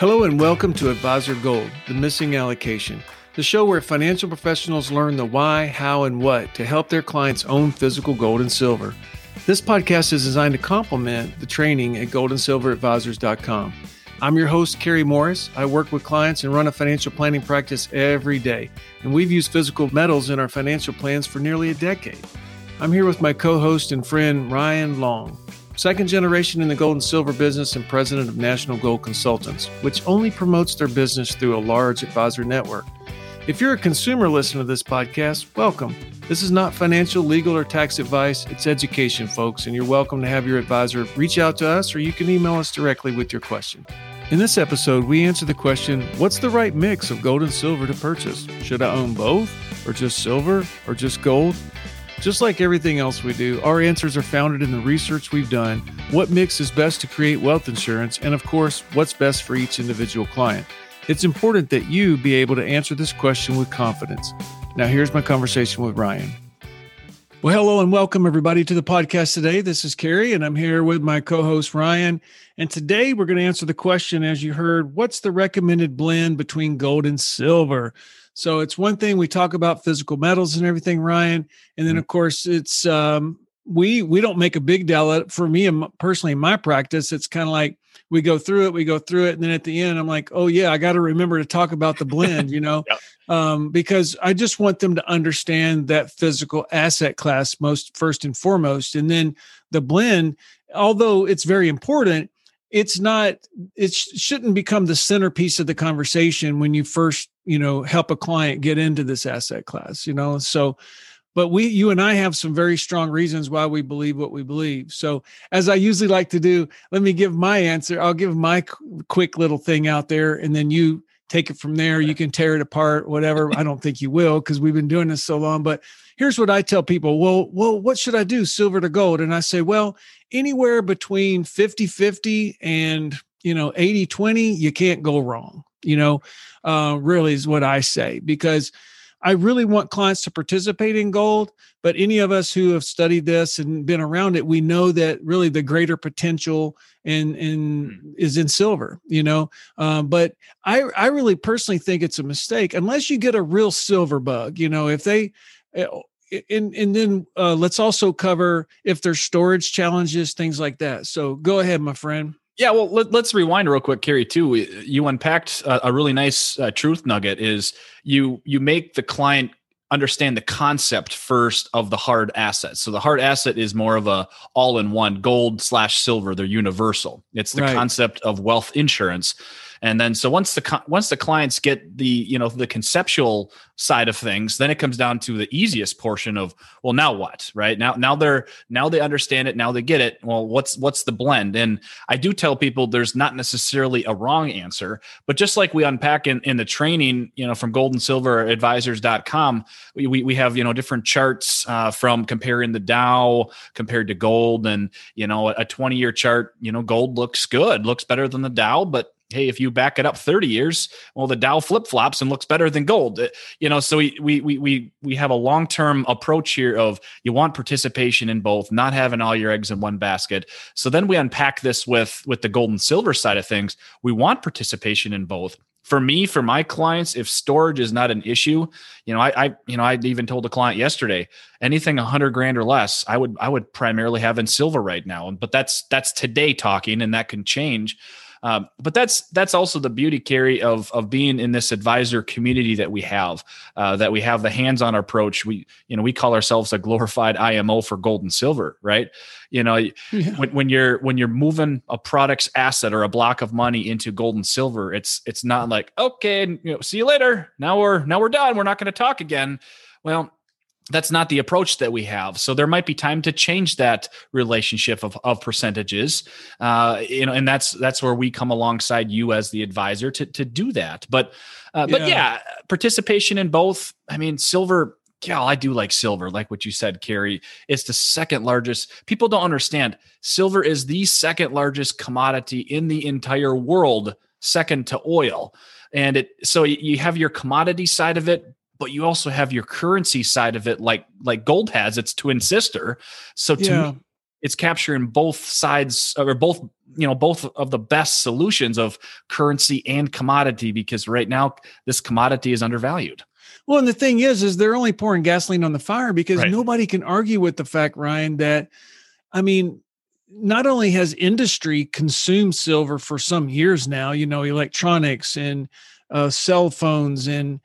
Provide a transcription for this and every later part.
Hello and welcome to Advisor Gold, the missing allocation, the show where financial professionals learn the why, how, and what to help their clients own physical gold and silver. This podcast is designed to complement the training at goldandsilveradvisors.com. I'm your host, Kerry Morris. I work with clients and run a financial planning practice every day, and we've used physical metals in our financial plans for nearly a decade. I'm here with my co host and friend, Ryan Long second generation in the gold and silver business and president of National Gold Consultants, which only promotes their business through a large advisor network. If you're a consumer listener to this podcast, welcome. This is not financial, legal, or tax advice. It's education, folks, and you're welcome to have your advisor reach out to us or you can email us directly with your question. In this episode, we answer the question What's the right mix of gold and silver to purchase? Should I own both, or just silver, or just gold? Just like everything else we do, our answers are founded in the research we've done, what mix is best to create wealth insurance, and of course, what's best for each individual client. It's important that you be able to answer this question with confidence. Now, here's my conversation with Ryan. Well, hello and welcome everybody to the podcast today. This is Kerry, and I'm here with my co host Ryan. And today we're going to answer the question, as you heard, what's the recommended blend between gold and silver? So it's one thing we talk about physical metals and everything, Ryan, and then mm-hmm. of course it's um, we we don't make a big deal for me personally in my practice. It's kind of like we go through it, we go through it, and then at the end, I'm like, oh yeah, I got to remember to talk about the blend, you know, yep. um, because I just want them to understand that physical asset class most first and foremost, and then the blend, although it's very important it's not it shouldn't become the centerpiece of the conversation when you first you know help a client get into this asset class you know? So but we you and i have some very strong reasons why we believe what we believe. So as i usually like to do let me give my answer. I'll give my quick little thing out there and then you take it from there. You can tear it apart whatever. I don't think you will because we've been doing this so long but here's what i tell people. Well well what should i do silver to gold? And i say well anywhere between 50 50 and you know 80 20 you can't go wrong you know uh, really is what i say because i really want clients to participate in gold but any of us who have studied this and been around it we know that really the greater potential in in hmm. is in silver you know um, but i i really personally think it's a mistake unless you get a real silver bug you know if they eh, and and then uh, let's also cover if there's storage challenges, things like that. So go ahead, my friend. Yeah, well, let, us rewind real quick, Kerry. Too, you unpacked a, a really nice uh, truth nugget. Is you you make the client understand the concept first of the hard asset. So the hard asset is more of a all-in-one gold slash silver. They're universal. It's the right. concept of wealth insurance and then so once the once the clients get the you know the conceptual side of things then it comes down to the easiest portion of well now what right? Now now they're now they understand it now they get it. Well what's what's the blend? And i do tell people there's not necessarily a wrong answer but just like we unpack in, in the training you know from gold and silver advisors.com we, we, we have you know different charts uh, from comparing the dow compared to gold. And you know a 20 year chart you know gold looks good looks better than the dow but hey, if you back it up 30 years, well, the Dow flip flops and looks better than gold. Uh, you know, so we we we we we have a long term approach here of you want participation in both, not having all your eggs in one basket. So then we unpack this with with the gold and silver side of things. We want participation in both. For me, for my clients, if storage is not an issue, you know, I, I you know, I even told a client yesterday, anything a hundred grand or less, I would I would primarily have in silver right now. But that's that's today talking, and that can change. Um, but that's that's also the beauty, Kerry, of of being in this advisor community that we have. Uh, that we have the hands-on approach. We you know we call ourselves a glorified IMO for gold and silver, right? You know, yeah. when, when you're when you're moving a product's asset or a block of money into gold and silver, it's it's not like okay, you know, see you later. Now we're now we're done. We're not going to talk again. Well, that's not the approach that we have. So there might be time to change that relationship of, of percentages. Uh, you know, and that's that's where we come alongside you as the advisor to to do that. But uh, yeah. but yeah, participation in both. I mean, silver. Yeah, I do like silver, like what you said, Kerry. It's the second largest. People don't understand. Silver is the second largest commodity in the entire world, second to oil. And it so you have your commodity side of it, but you also have your currency side of it like like gold has its twin sister so to yeah. me it's capturing both sides or both you know both of the best solutions of currency and commodity because right now this commodity is undervalued well and the thing is is they're only pouring gasoline on the fire because right. nobody can argue with the fact ryan that i mean not only has industry consumed silver for some years now you know electronics and uh, cell phones and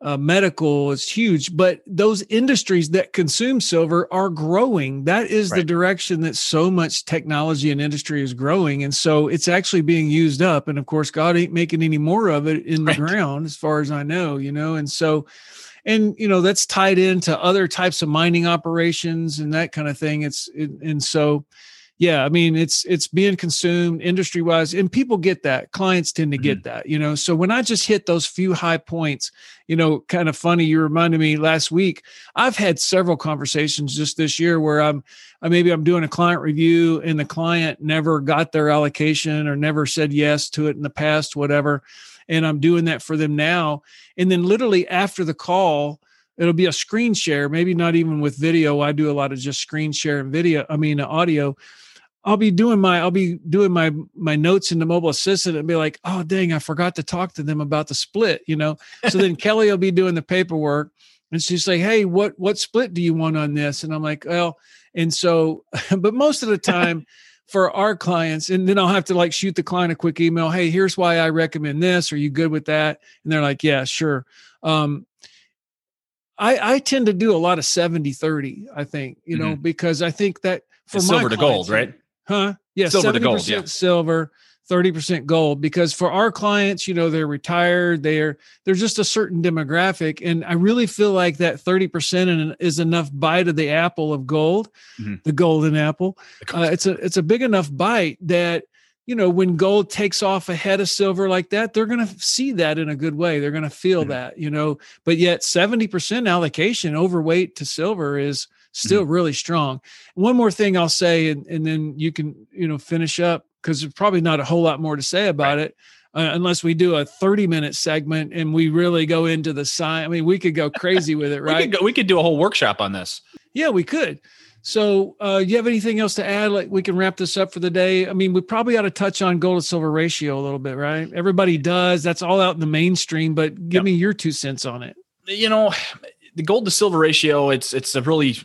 uh, medical is huge, but those industries that consume silver are growing. That is right. the direction that so much technology and industry is growing. And so it's actually being used up. And of course, God ain't making any more of it in the right. ground, as far as I know, you know. And so, and you know, that's tied into other types of mining operations and that kind of thing. It's, it, and so, yeah i mean it's it's being consumed industry wise and people get that. Clients tend to get mm-hmm. that you know? So when i just hit those few high points you know kind of funny you reminded me last week i've had several conversations just this year where i'm uh, maybe i'm doing a client review and the client never got their allocation or never said yes to it in the past whatever and i'm doing that for them now. And then literally after the call it'll be a screen share maybe not even with video i do a lot of just screen share and video i mean audio I'll be doing my I'll be doing my my notes in the mobile assistant and be like, oh dang, I forgot to talk to them about the split, you know. So then Kelly will be doing the paperwork and she's like, hey, what what split do you want on this? And I'm like, well, and so, but most of the time for our clients, and then I'll have to like shoot the client a quick email, hey, here's why I recommend this. Are you good with that? And they're like, yeah, sure. Um, I, I tend to do a lot of 70 30, I think, you know, mm-hmm. because I think that for silver to gold, right? Huh? Yeah, silver to gold. Yeah, silver. 30% gold because for our clients you know they're retired they're they're just a certain demographic and i really feel like that 30% and is enough bite of the apple of gold mm-hmm. the golden apple uh, it's a it's a big enough bite that you know when gold takes off ahead of silver like that they're going to see that in a good way they're going to feel mm-hmm. that you know but yet 70% allocation overweight to silver is still mm-hmm. really strong. One more thing I'll say, and, and then you can you know finish up because there's probably not a whole lot more to say about right. it. Uh, unless we do a 30 minute segment and we really go into the science. I mean, we could go crazy with it, right? we, could go, we could do a whole workshop on this. Yeah, we could. So, uh, you have anything else to add? Like, we can wrap this up for the day. I mean, we probably ought to touch on gold to silver ratio a little bit, right? Everybody does. That's all out in the mainstream, but give yep. me your two cents on it. You know, the gold to silver ratio it's it's a really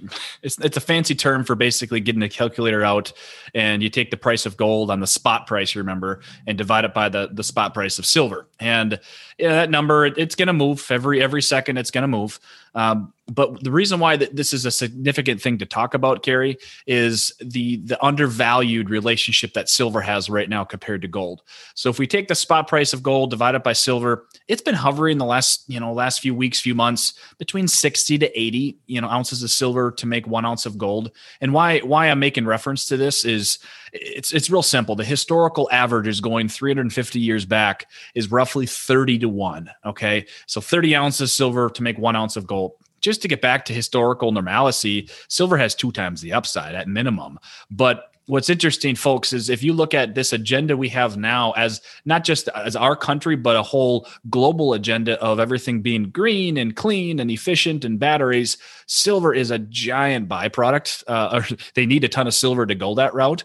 it's it's a fancy term for basically getting a calculator out and you take the price of gold on the spot price you remember and divide it by the the spot price of silver and yeah, that number it, it's going to move every every second it's going to move um, but the reason why that this is a significant thing to talk about, Kerry, is the the undervalued relationship that silver has right now compared to gold. So if we take the spot price of gold divided by silver, it's been hovering the last you know last few weeks, few months between sixty to eighty you know ounces of silver to make one ounce of gold. And why why I'm making reference to this is it's it's real simple. The historical average is going 350 years back is roughly 30 to one. Okay, so 30 ounces of silver to make one ounce of gold just to get back to historical normalcy, silver has two times the upside at minimum. But what's interesting folks is if you look at this agenda we have now as not just as our country but a whole global agenda of everything being green and clean and efficient and batteries silver is a giant byproduct uh, they need a ton of silver to go that route.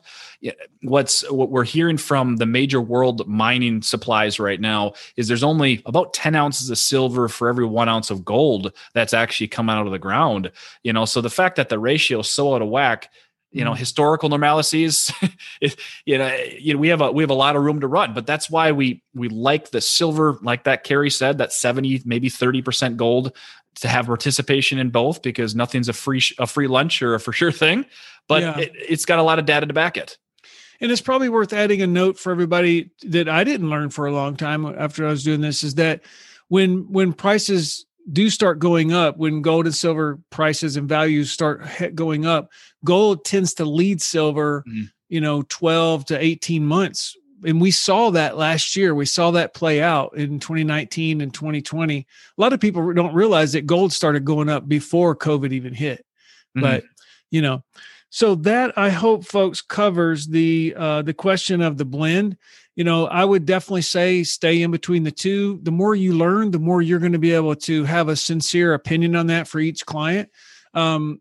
What's what we're hearing from the major world mining supplies right now is there's only about 10 ounces of silver for every one ounce of gold that's actually come out of the ground. You know so the fact that the ratio is so out of whack you know mm-hmm. historical normalities you know you know we have a we have a lot of room to run but that's why we we like the silver like that Kerry said that 70 maybe 30% gold to have participation in both because nothing's a free a free lunch or a for sure thing but yeah. it, it's got a lot of data to back it and it's probably worth adding a note for everybody that I didn't learn for a long time after I was doing this is that when when prices do start going up, when gold and silver prices and values start going up, gold tends to lead silver, mm-hmm. you know, 12 to 18 months. And we saw that last year. We saw that play out in 2019 and 2020. A lot of people don't realize that gold started going up before COVID even hit. Mm-hmm. But, you know, so that I hope folks covers the uh the question of the blend you know, I would definitely say stay in between the two. The more you learn, the more you're going to be able to have a sincere opinion on that for each client. Um,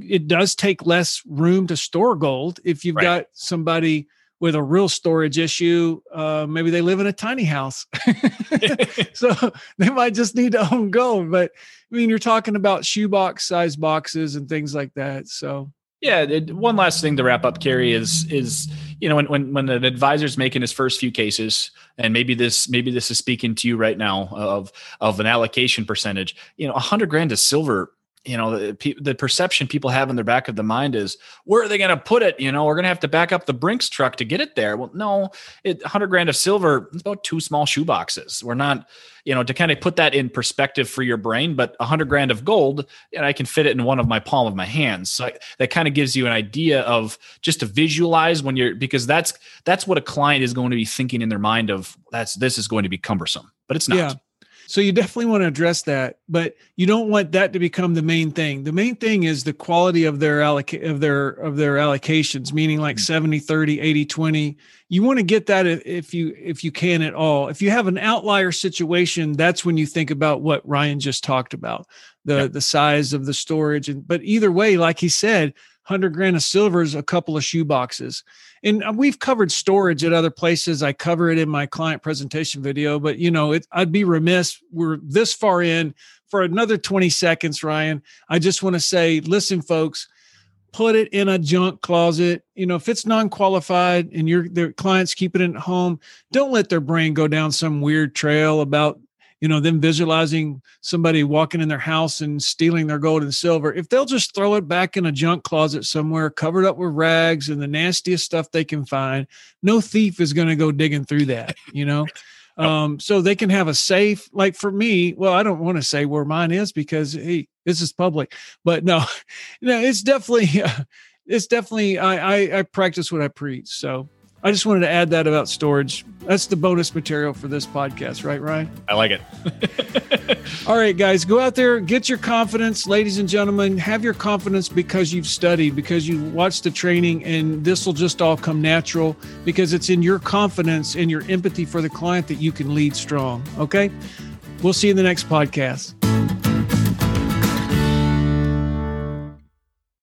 it does take less room to store gold if you've Right. got somebody with a real storage issue. Uh, maybe they live in a tiny house, so they might just need to own gold. But I mean, you're talking about shoebox size boxes and things like that. So Yeah, one last thing to wrap up, Kerry is is you know when when when an advisor's making his first few cases, and maybe this maybe this is speaking to you right now of of an allocation percentage. You know, a hundred grand to silver. You know, the, the perception people have in their back of the mind is where are they going to put it? You know, we're going to have to back up the Brinks truck to get it there. Well, no, it hundred grand of silver, it's about two small shoe boxes. We're not, you know, to kind of put that in perspective for your brain. But a hundred grand of gold, and I can fit it in one of my palm of my hands. So I, that kind of gives you an idea of just to visualize when you're because that's that's what a client is going to be thinking in their mind of that's this is going to be cumbersome, but it's not. Yeah. So you definitely want to address that, but you don't want that to become the main thing. The main thing is the quality of their alloc- of their of their allocations, meaning like Mhm. 70 30, 80 20. You want to get that if- you if you can at all. If you have an outlier situation, that's when you think about what Ryan just talked about, the the size of the storage and but either way, like he said, 100 grand of silver is a couple of shoe boxes and uh, we've covered storage at other places. I cover it in my client presentation video but you know it, i'd be remiss we're this far in for another 20 seconds ryan. I just want to say listen folks put it in a junk closet. You know if it's non-qualified and your their clients keep it at home don't let their brain go down some weird trail about you know them visualizing somebody walking in their house and stealing their gold and silver if they'll just throw it back in a junk closet somewhere covered up with rags and the nastiest stuff they can find no thief is going to go digging through that you know? Um so they can have a safe like for me well i don't want to say where mine is because hey this is public but no no it's definitely it's definitely i i, I practice what i preach so i just wanted to add that about storage that's the bonus material for this podcast right ryan I like it. all right, guys, go out there, get your confidence, ladies and gentlemen. Have your confidence because you've studied, because you watched the training, and this will just all come natural because it's in your confidence and your empathy for the client that you can lead strong. Okay. We'll see you in the next podcast.